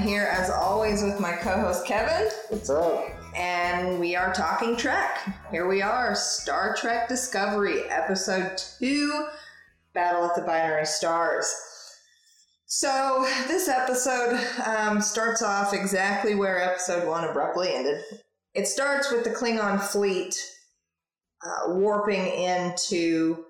am here as always with my co host Kevin, What's up? and we are talking Trek. Here we are Star Trek Discovery, Episode 2 Battle at the Binary Stars. So, this episode um, starts off exactly where Episode 1 abruptly ended. It starts with the Klingon fleet uh, warping into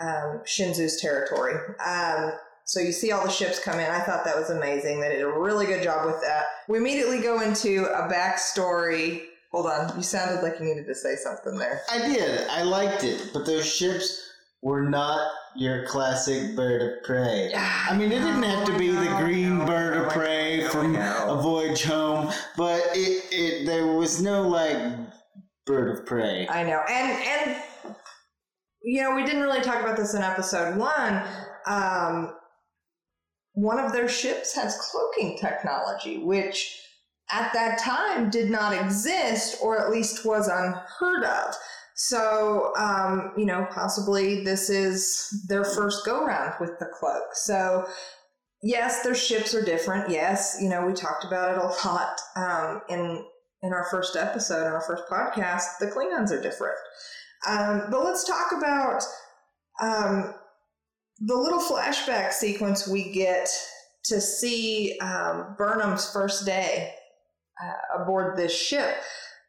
um, Shenzhou's territory. Um, so you see all the ships come in. I thought that was amazing. They did a really good job with that. We immediately go into a backstory. Hold on, you sounded like you needed to say something there. I did. I liked it, but those ships were not your classic bird of prey. Yeah, I mean, it didn't have to be the green bird of prey from A Voyage Home, but it, it there was no like bird of prey. I know, and and you know, we didn't really talk about this in episode one. Um, one of their ships has cloaking technology, which at that time did not exist, or at least was unheard of. So, um, you know, possibly this is their first go round with the cloak. So, yes, their ships are different. Yes, you know, we talked about it a lot um, in in our first episode, in our first podcast. The Klingons are different. Um, but let's talk about um, the little flashback sequence we get to see um, Burnham's first day uh, aboard this ship.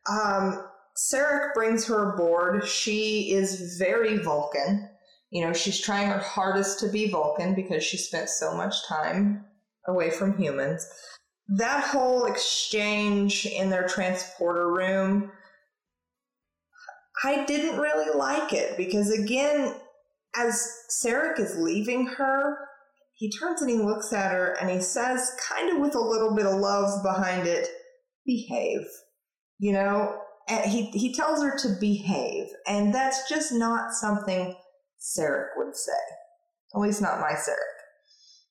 Um, Sarek brings her aboard. She is very Vulcan. You know, she's trying her hardest to be Vulcan because she spent so much time away from humans. That whole exchange in their transporter room, I didn't really like it because, again, as Sarek is leaving her, he turns and he looks at her and he says, kind of with a little bit of love behind it, behave. You know, and he, he tells her to behave. And that's just not something Sarek would say. At least not my Sarek.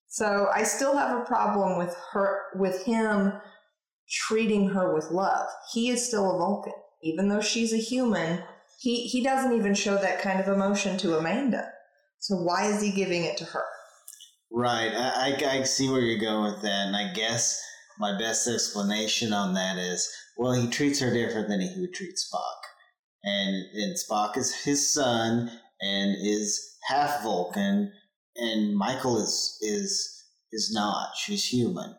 So I still have a problem with her, with him treating her with love. He is still a Vulcan. Even though she's a human, he, he doesn't even show that kind of emotion to Amanda. So why is he giving it to her? Right. I, I, I see where you're going with that, and I guess my best explanation on that is well, he treats her different than he would treat Spock. And, and Spock is his son and is half Vulcan, and Michael is is is not. She's human,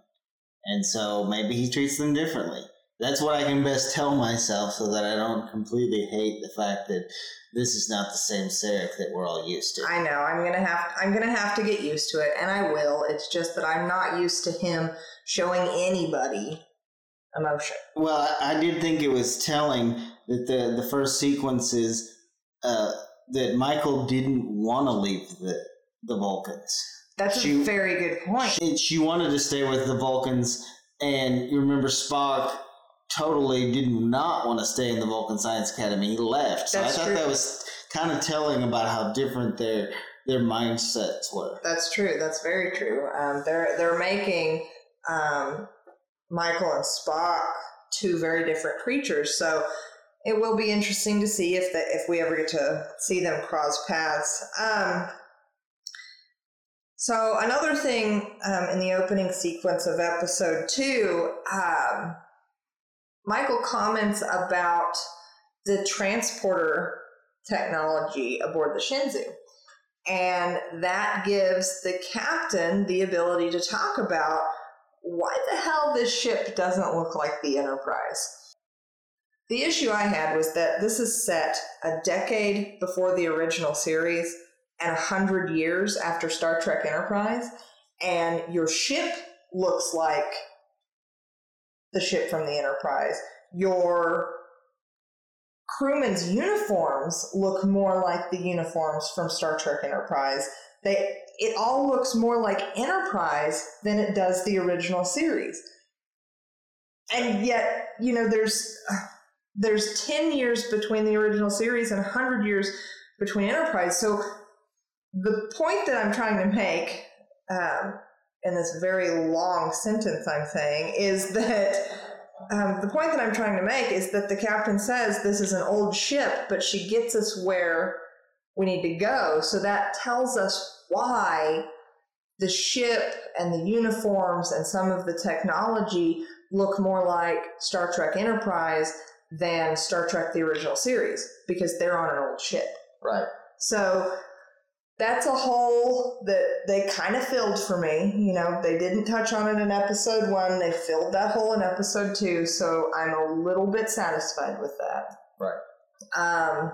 and so maybe he treats them differently. That's what I can best tell myself, so that I don't completely hate the fact that this is not the same Sarek that we're all used to. I know. I'm gonna have I'm gonna have to get used to it, and I will. It's just that I'm not used to him showing anybody emotion. Well, I, I did think it was telling that the the first sequences uh, that Michael didn't want to leave the the Vulcans. That's She- a very good point. She, she wanted to stay with the Vulcans, and you remember Spock totally did not want to stay in the Vulcan Science Academy. He left. So That's I thought true. that was kind of telling about how different their their mindsets were. That's true. That's very true. Um, they're they're making um, Michael and Spock two very different creatures. So it will be interesting to see if the, if we ever get to see them cross paths. Um, so another thing um, in the opening sequence of episode two, um, Michael comments about the transporter technology aboard the Shenzhou. And that gives the captain the ability to talk about why the hell this ship doesn't look like the Enterprise. The issue I had was that this is set a decade before the original series and a hundred years after Star Trek Enterprise, and your ship looks like the ship from the Enterprise. Your crewmen's uniforms look more like the uniforms from Star Trek Enterprise. They it all looks more like Enterprise than it does the original series. And yet, you know, there's there's 10 years between the original series and 100 years between Enterprise. So the point that I'm trying to make um, in this very long sentence I'm saying is that um, the point that I'm trying to make is that the captain says this is an old ship, but she gets us where we need to go. So that tells us why the ship and the uniforms and some of the technology look more like Star Trek Enterprise than Star Trek the original series because they're on an old ship. Right. So that's a hole that they kind of filled for me. You know, they didn't touch on it in episode one. They filled that hole in episode two. So I'm a little bit satisfied with that. Right. Um,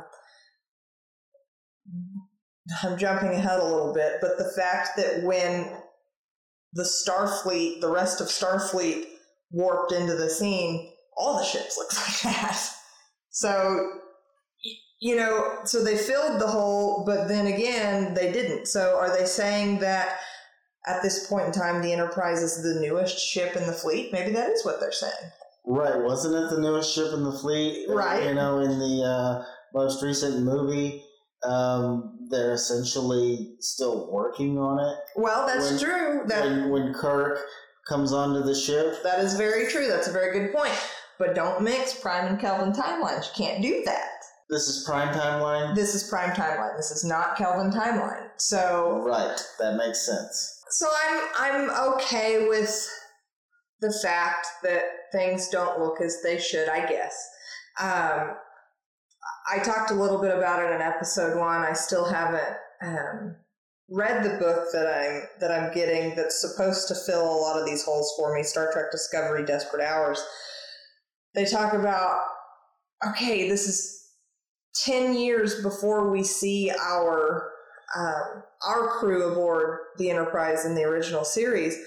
I'm jumping ahead a little bit, but the fact that when the Starfleet, the rest of Starfleet warped into the scene, all the ships looked like that. So, you know, so they filled the hole, but then again, they didn't. So are they saying that at this point in time, the Enterprise is the newest ship in the fleet? Maybe that is what they're saying. Right. Wasn't it the newest ship in the fleet? Right. You know, in the uh, most recent movie, um, they're essentially still working on it. Well, that's When- true. That when, when Kirk comes onto the ship. That is very true. That's a very good point. But don't mix Prime and Kelvin timelines. You can't do that. This is prime timeline. This is Prime timeline. This is not Kelvin timeline. So, Right. That makes sense. so I'm I'm okay with the fact that things don't look as they should. I guess. Um, I talked a little bit about it in episode one. I still haven't um, read the book that I'm that I'm getting. That's supposed to fill a lot of these holes for me. Star Trek Discovery: Desperate Hours. They talk about okay, this is ten years before we see our um, our crew aboard the Enterprise in the original series.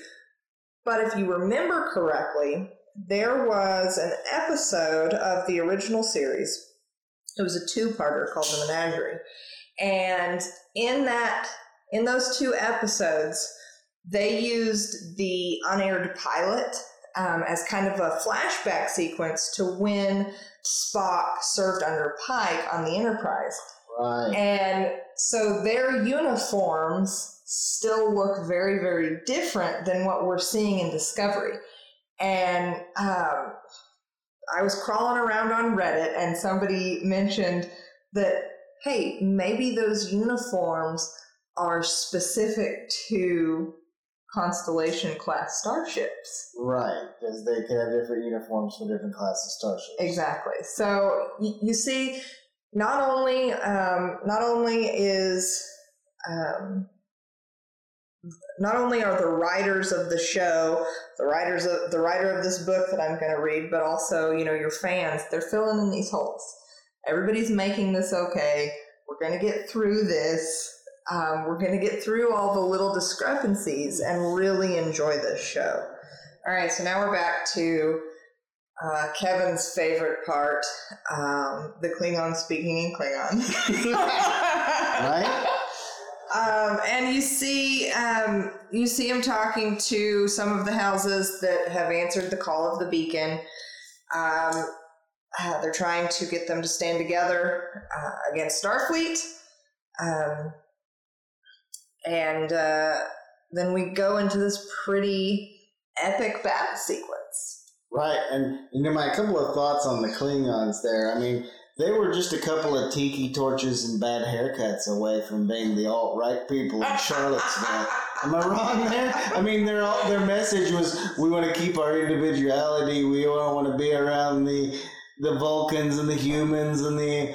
But if you remember correctly, there was an episode of the original series. It was a two-parter called The Menagerie. And in that in those two episodes, they used the unaired pilot um, as kind of a flashback sequence to when Spock served under Pike on the Enterprise. Right. And so their uniforms still look very, very different than what we're seeing in Discovery. And um, I was crawling around on Reddit and somebody mentioned that, hey, maybe those uniforms are specific to Constellation class starships. Right. Because they could have different uniforms for different classes of starships. Exactly. So y- you see, not only um, not only is um, not only are the writers of the show the writers of the writer of this book that I'm going to read, but also you know your fans. They're filling in these holes. Everybody's making this okay. We're going to get through this. Um, we're going to get through all the little discrepancies and really enjoy this show. All right, so now we're back to uh, Kevin's favorite part, um, the Klingon speaking in Klingon. Right? Um, and you see, um, you see him talking to some of the houses that have answered the call of the beacon. Um, uh, they're trying to get them to stand together uh, against Starfleet. Um, and uh, then we go into this pretty epic battle sequence. Right. And you know, my couple of thoughts on the Klingons there. I mean, they were just a couple of tiki torches and bad haircuts away from being the alt right people in Charlottesville. Am I wrong there? I mean, their their message was we want to keep our individuality. We don't want to be around the the Vulcans and the humans and the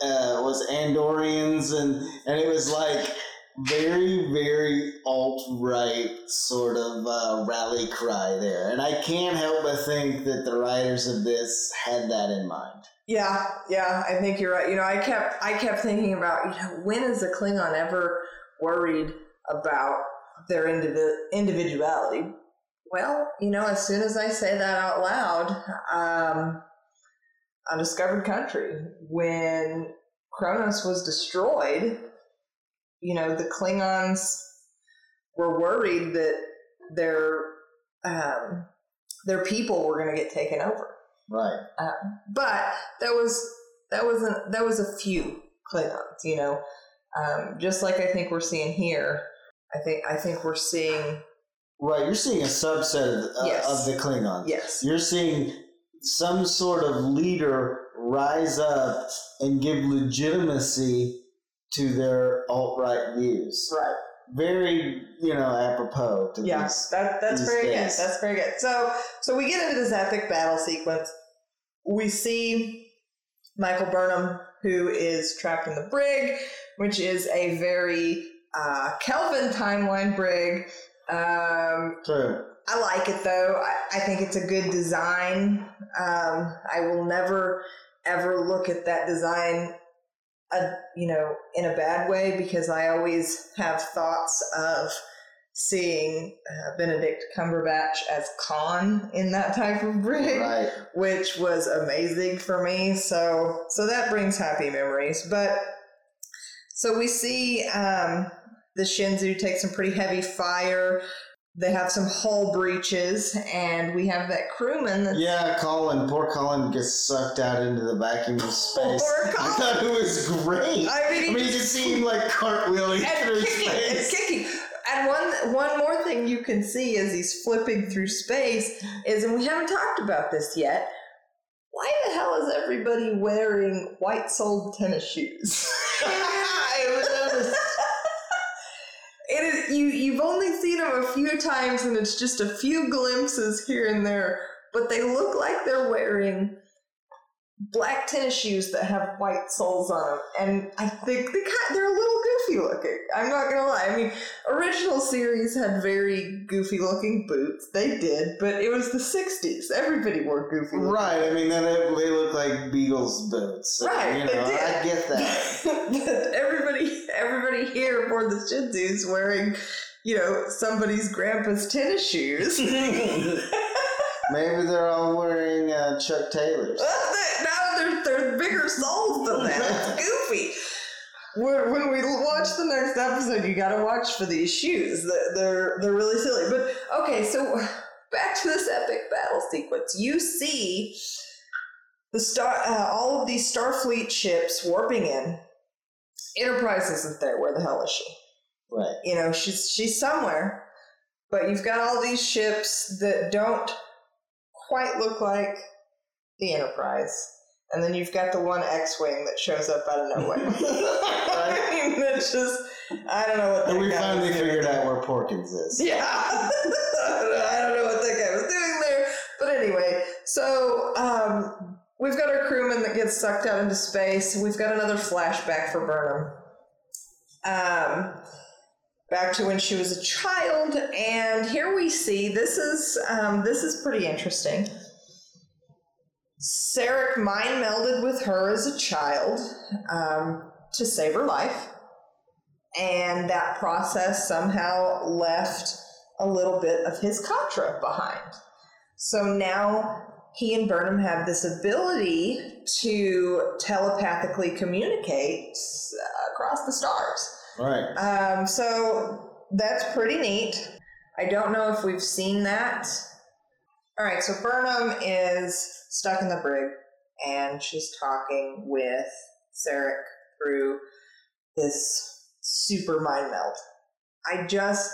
uh, was Andorians and and it was like very very alt right sort of uh, rally cry there. And I can't help but think that the writers of this had that in mind. Yeah, yeah, I think you're right. You know, I kept I kept thinking about, you know, when is a Klingon ever worried about their indivi- individuality? Well, you know, as soon as I say that out loud, um, Undiscovered Country, when Kronos was destroyed, you know, the Klingons were worried that their um, their people were going to get taken over. Right. But that was that was a, that was a few Klingons, you know. Um, just like I think we're seeing here, I think I think we're seeing Right. You're seeing a subset of, uh, Yes. of the Klingons. yes, You're seeing some sort of leader rise up and give legitimacy to their alt right views. right, very you know apropos to Yeah, these. that, that's these very days. good. That's very good. So, so we get into this epic battle sequence. We see Michael Burnham, who is trapped in the brig, which is a very uh, Kelvin timeline brig. Um, True. I like it though. I, I think it's a good design. Um, I will never ever look at that design, uh, you know, in a bad way because I always have thoughts of seeing uh, Benedict Cumberbatch as Khan in that type of brig, Right. which was amazing for me. So, so that brings happy memories. But so we see um, the Shenzhou take some pretty heavy fire. They have some hull breaches, and we have that crewman. That's Yeah, Colin. Poor Colin gets sucked out into the vacuum of space. Poor I Colin. thought it was great. I mean, I he mean, you see him like cartwheeling through and kicking, and kicking. And one one more thing you can see as he's flipping through space is, and we haven't talked about this yet. Why the hell is everybody wearing white-soled tennis shoes? I haven't few times, and it's just a few glimpses here and there. But they look like they're wearing black tennis shoes that have white soles on them, and I think they kind they're a little goofy looking. I'm not gonna lie. I mean, original series had very goofy looking boots. They did, but it was the '60s. Everybody wore goofy. Right. I mean, then it, they look like Beatles boots. Right, You they know, did. I get that. but everybody, everybody here aboard the Shenzhou's wearing, you know, somebody's grandpa's tennis shoes. Maybe they're all wearing uh, Chuck Taylors. Well, they- now they're, they're bigger soles than that. It's goofy. When when we watch the next episode, you got to watch for these shoes. They're, they're they're really silly. But okay, so back to this epic battle sequence. You see the star, uh, all of these Starfleet ships warping in. Enterprise isn't there. Where the hell is she? Right. you know she's she's somewhere. But you've got all these ships that don't quite look like the enterprise. And then you've got the one x-wing that shows up out of nowhere. I mean that's just i don't know what that And we finally figured out where Porkins is. yeah. I don't know- i don't know what that guy was doing there. But anyway so um we've got our crewman that gets sucked out into space. We've got another flashback for burnham. Um back to when she was a child and here we see this is um, this is pretty interesting. Sarek mind melded with her as a child um, to save her life and that process somehow left a little bit of his Katra behind. So now he and Burnham have this ability to telepathically communicate uh, across the stars Right. um, so that's pretty neat. I don't know if we've seen that. All right, so Burnham is stuck in the brig, and she's talking with Sarek through this super mind meld. I just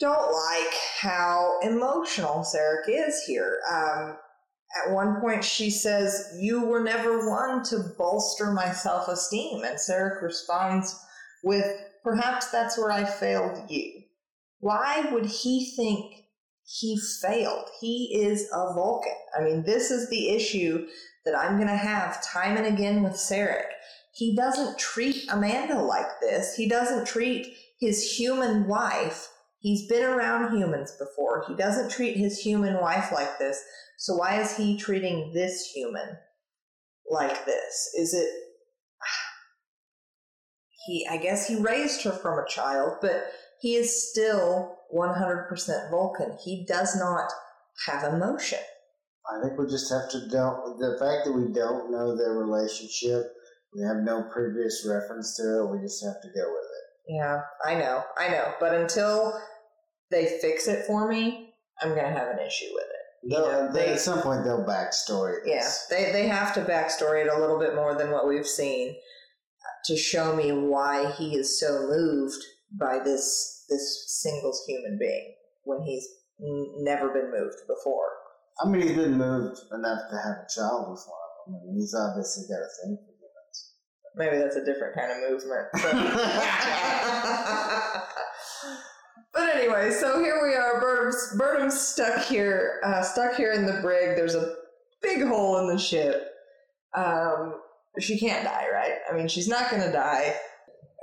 don't like how emotional Sarek is here. Um, at one point, she says, You were never one to bolster my self esteem. And Sarek responds, with perhaps that's where I failed you. Why would he think he failed? He is a Vulcan. I mean, this is the issue that I'm going to have time and again with Sarek. He doesn't treat Amanda like this. He doesn't treat his human wife. He's been around humans before. He doesn't treat his human wife like this. So why is he treating this human like this? Is it he I guess he raised her from a child, but he is still 100% Vulcan. He does not have emotion. I think we just have to don't the fact that we don't know their relationship, we have no previous reference to it, we just have to go with it. Yeah, I know, I know. But until they fix it for me, I'm going to have an issue with it. They'll, know, they, at some point they'll backstory Yeah, they, they have to backstory it a little bit more than what we've seen to show me why he is so moved by this this singles human being when he's n- never been moved before. I mean he's been moved enough to have a child with one of them. I mean he's obviously got a thing for humans. Maybe that's a different kind of movement. But, but anyway, so here we are. Burnham's, Burnham's stuck here, uh, stuck here in the brig. There's a big hole in the ship. Um, she can't die, right? I mean, she's not going to die.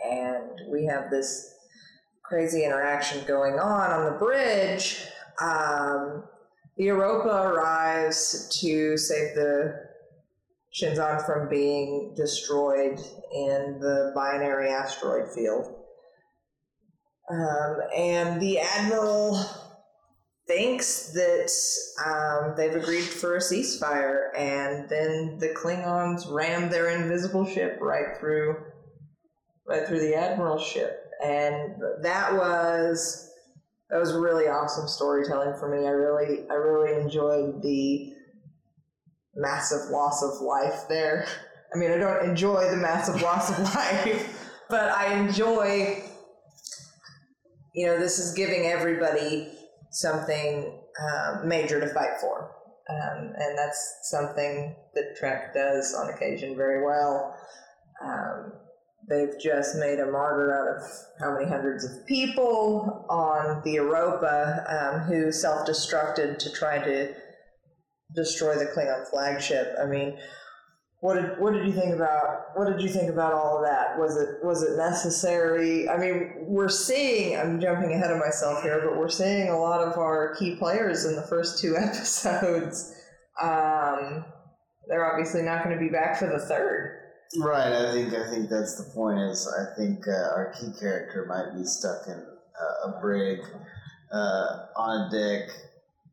And we have this crazy interaction going on on the bridge. Um, the Europa arrives to save the Shinzon from being destroyed in the binary asteroid field. Um, and the Admiral thinks that um, they've agreed for a ceasefire, and then the Klingons ram their invisible ship right through, right through the Admiral's ship, and that was that was really awesome storytelling for me. I really I really enjoyed the massive loss of life there. I mean, I don't enjoy the massive loss of life, but I enjoy. You know, this is giving everybody something um, major to fight for. Um, and that's something that Trek does on occasion very well. Um, they've just made a martyr out of how many hundreds of people on the Europa um, who self destructed to try to destroy the Klingon flagship. I mean, what did what did you think about what did you think about all of that? Was it was it necessary? I mean, we're seeing I'm jumping ahead of myself here, but we're seeing a lot of our key players in the first two episodes. Um, they're obviously not going to be back for the third. Right. I think I think that's the point. Is I think uh, our key character might be stuck in uh, a brig uh, on a deck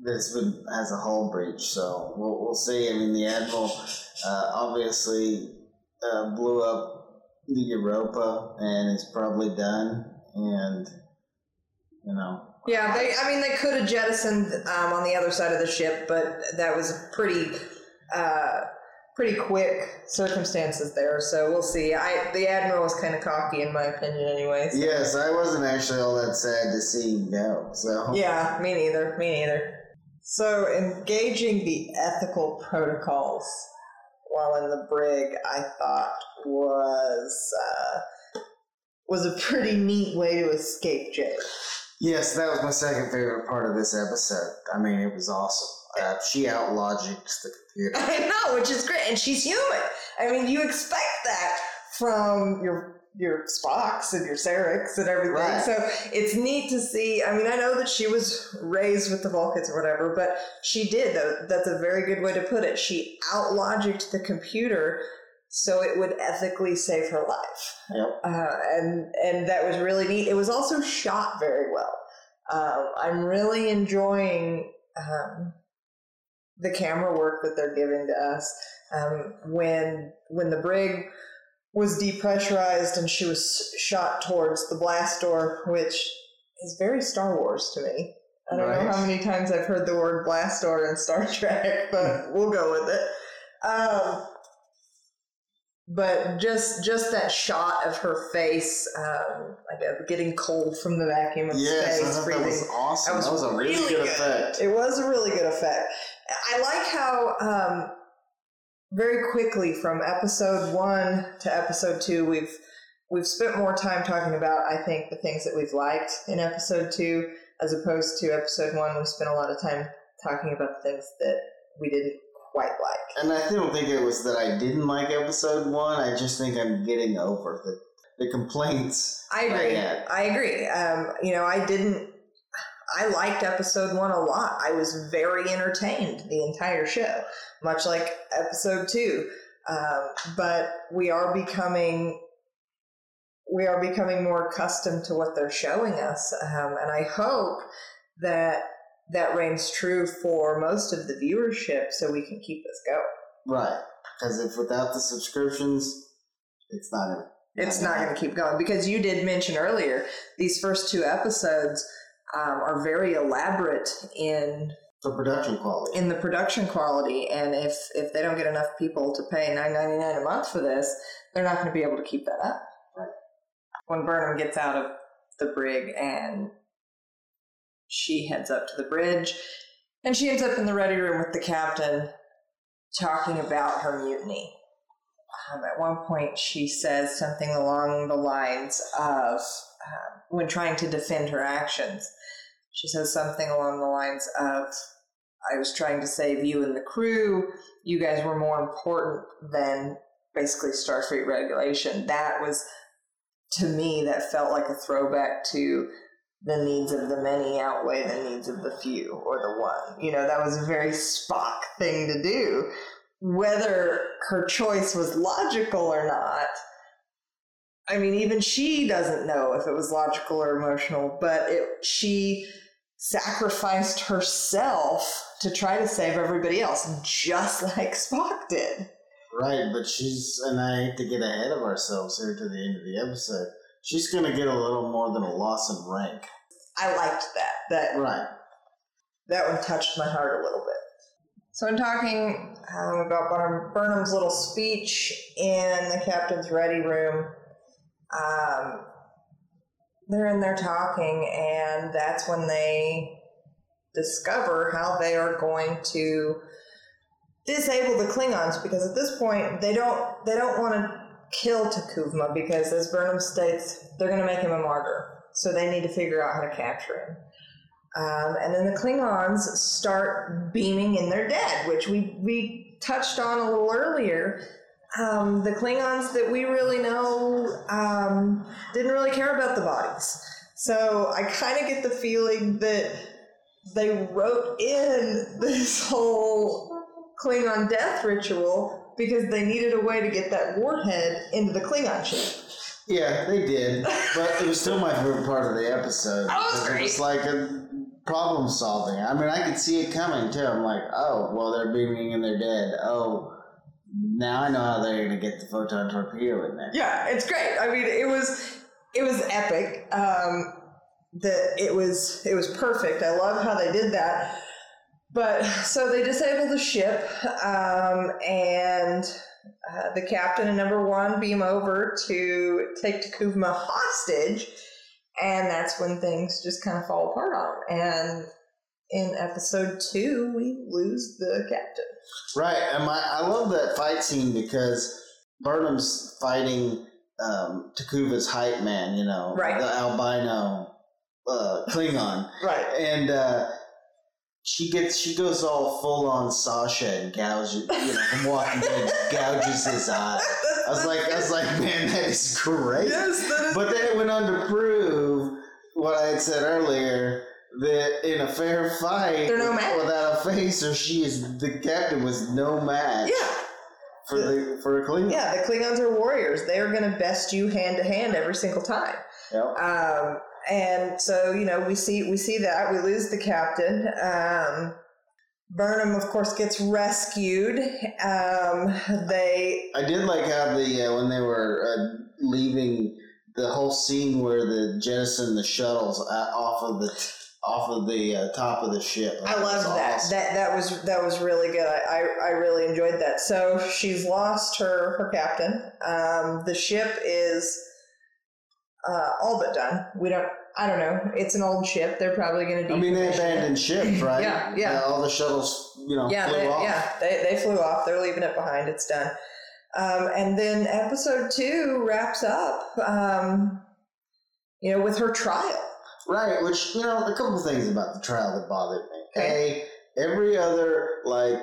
that's been has a hull breach. So we'll we'll see. I mean, the admiral uh, obviously uh, blew up the Europa and is probably done. And you know, Yeah, they. I mean, they could have jettisoned um, on the other side of the ship, but that was pretty, uh, pretty quick circumstances there. So we'll see. I the admiral was kind of cocky, in my opinion, anyways. yes, I wasn't actually all that sad to see him go. So Yeah, me neither. Me neither. So engaging the ethical protocols while in the brig, I thought was uh, was a pretty neat way to escape jail. Yes, that was my second favorite part of this episode. I mean, it was awesome. Uh, she out logics the computer. I know, which is great, and she's human. I mean, you expect that from your your Spocks and your Sareks and everything. Right. So it's neat to see. I mean, I know that she was raised with the Vulcans or whatever, but she did. Though that's a very good way to put it. She outlogicked the computer so it would ethically save her life. Yep. Uh, and and that was really neat. It was also shot very well. Um, I'm really enjoying um, the camera work that they're giving to us. Um, when when the brig was depressurized and she was shot towards the blast door, which is very Star Wars to me. I don't know how many times I've heard the word blast door in Star Trek, but we'll go with it. Um, but just just that shot of her face, um, like getting cold from the vacuum of Yes, space, breathing. that was awesome. That That was was, a really, really good good. effect. It was a really good effect. I like how um, very quickly from episode one to episode two, we've we've spent more time talking about I think the things that we've liked in episode two, as opposed to episode one. We spent a lot of time talking about the things that we didn't quite like. And I don't think it was that I didn't like episode one. I just think I'm getting over the the complaints. I agree. Yeah. I agree. Um, you know, I didn't. I liked episode one a lot. I was very entertained the entire show, much like episode two. Um, but we are becoming we are becoming more accustomed to what they're showing us, um, and I hope that that reigns true for most of the viewership, so we can keep this going. Right. Because if without the subscriptions, it's not. It's not going to keep going because you did mention earlier these first two episodes um, are very elaborate in for production quality. in the production quality, and if if they don't get enough people to pay nine ninety nine a month for this, they're not going to be able to keep that up. Right. When Burnham gets out of the brig and she heads up to the bridge, and she ends up in the ready room with the captain, talking about her mutiny. um, at one point she says something along the lines of um, when trying to defend her actions she says something along the lines of i was trying to save you and the crew you guys were more important than basically starfleet regulation that was to me that felt like a throwback to the needs of the many outweigh the needs of the few or the one. You know, that was a very Spock thing to do. Whether her choice was logical or not, I mean, even she doesn't know if it was logical or emotional, but it, she sacrificed herself to try to save everybody else, just like Spock did. Right, but she's, and I hate to get ahead of ourselves here to the end of the episode. She's going to get a little more than a loss in rank. I liked that. That Right. that one touched my heart a little bit. So, in talking um, about Burnham's little speech in the captain's ready room, um, they're in there talking, and that's when they discover how they are going to disable the Klingons. Because at this point, they don't they don't want to kill T'Kuvma because, as Burnham states, they're going to make him a martyr. So they need to figure out how to capture him. Um, and then the Klingons start beaming in their dead, which we, we touched on a little earlier. Um, the Klingons that we really know um, didn't really care about the bodies. So I kind of get the feeling that they wrote in this whole Klingon death ritual because they needed a way to get that warhead into the Klingon ship. Yeah, they did, but it was still my favorite part of the episode. Oh, it was great. It was like a problem solving. I mean, I could see it coming too. I'm like, oh, well, they're beaming and they're dead. Oh, now I know how they're gonna get the photon torpedo in there. Yeah, it's great. I mean, it was it was epic. Um, the it was it was perfect. I love how they did that. But so they disable the ship, um, and uh, the captain and number one beam over to take T'Kuvma hostage, and that's when things just kind of fall apart on them. And in episode two, we lose the captain. Right, and my, I love that fight scene because Burnham's fighting um, T'Kuvma's hype man, you know, Right. the albino uh, Klingon, Right. and uh, she gets she goes all full on Sasha and gouges, you know, from Walking Dead, gouges his eye. I was like, I was like, man, that is great. yes, that is But then it went on to prove what I had said earlier that in a fair fight, They're no match. without a face, or she is the captain was no match yeah. for the for a Klingon. Yeah, the Klingons are warriors. They are going to best you hand to hand every single time. Yep. Um, and so you know we see we see that we lose the captain. Um, Burnham, of course, gets rescued. Um, they I did like how the uh, when they were uh, leaving the whole scene where the jettison the shuttles uh, off of the off of the uh, top of the ship. I love that. awesome. That that was that was really good. I, I, I really enjoyed that. So she's lost her her captain. Um, the ship is uh, all but done. We don't. I don't know. It's an old ship. They're probably going to. I mean, they abandoned ships, right? Yeah, yeah. Uh, all the shuttles, you know, Yeah, flew they, off. yeah, they, they flew off. They're leaving it behind. It's done. Um, and then episode two wraps up, um, you know, with her trial. Right, which, you know, a couple of things about the trial that bothered me. A, every other, like,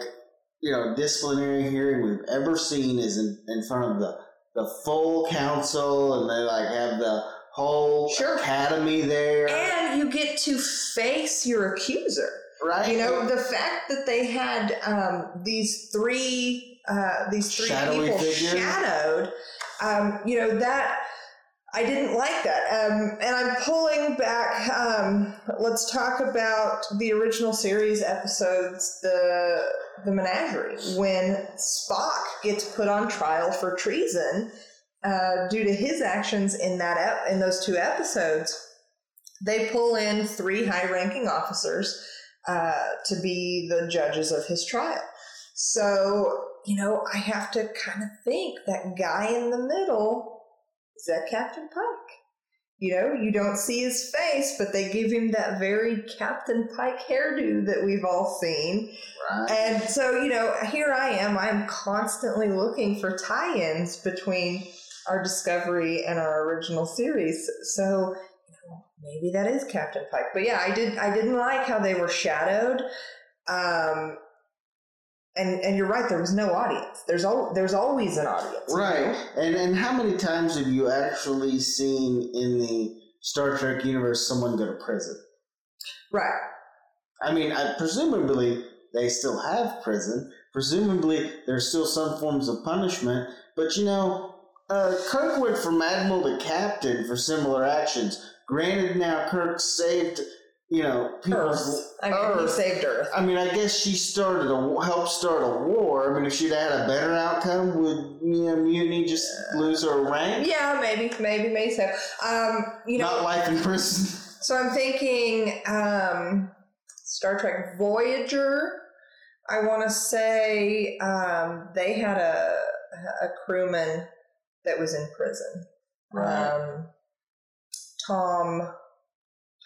you know, disciplinary hearing we've ever seen is in, in front of the, the full council, and they, like, have the whole Sure. academy there. And you get to face your accuser. right? You know, the fact that they had um, these three uh, these three Shadowy people figures? shadowed, um, you know that I didn't like that. Um, and I'm pulling back. Let's talk about the original series episodes, the the menagerie, when Spock gets put on trial for treason uh, due to his actions in that ep- in those two episodes. They pull in three high-ranking officers uh, to be the judges of his trial. So, you know, I have to kind of think that guy in the middle is that Captain Pike. You know, you don't see his face, but they give him that very Captain Pike hairdo that we've all seen. Right. And so, you know, here I am. I'm constantly looking for tie ins between our Discovery and our original series. So, you know, maybe that is Captain Pike. But yeah, I did I didn't like how they were shadowed. Um and and you're right, there was no audience. There's al- there's always an audience. you Right. know? And and how many times have you actually seen in the Star Trek universe someone go to prison? Right. I mean, I, presumably they still have prison. Presumably there's still some forms of punishment. But you know, uh, Kirk went from admiral to captain for similar actions. Granted, now Kirk saved you know. Earth. I mean, he Earth. saved Earth. I mean, I guess she started a helped start a war. I mean, if she'd had a better outcome, would you know Mutiny just lose her rank? Yeah, maybe, maybe, maybe so. Um, you know, Not life in prison. So I'm thinking um, Star Trek Voyager. I want to say um, they had a a crewman that was in prison. Right. Um, Tom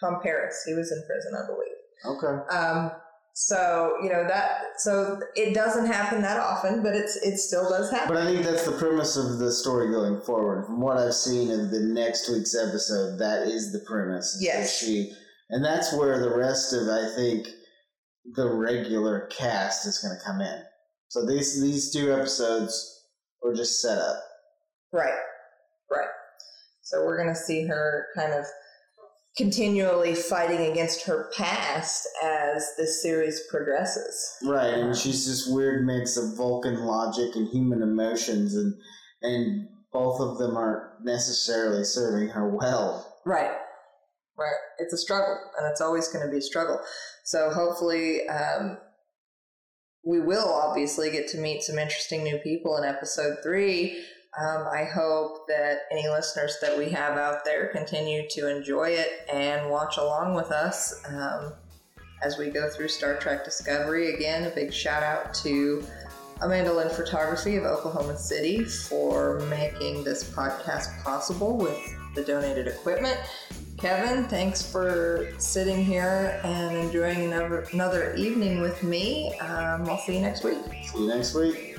Tom Paris. He was in prison, I believe. Okay. Um, so you know that. So it doesn't happen that often, but it's it still does happen. But I think that's the premise of the story going forward. From what I've seen of the next week's episode, that is the premise. is that Yes. She, and that's where the rest of I think the regular cast is going to come in. So these these two episodes were just set up. Right, right. So we're going to see her kind of continually fighting against her past as this series progresses. Right, and she's this weird mix of Vulcan logic and human emotions, and and both of them aren't necessarily serving her well. Right, right. It's a struggle, and it's always going to be a struggle. So hopefully, um, we will obviously get to meet some interesting new people in episode three. Um, I hope that any listeners that we have out there continue to enjoy it and watch along with us um, as we go through Star Trek Discovery. Again, a big shout out to Amanda Lynn Photography of Oklahoma City for making this podcast possible with the donated equipment. Kevin, thanks for sitting here and enjoying another, another evening with me. Um, I'll see you next week. See you next week.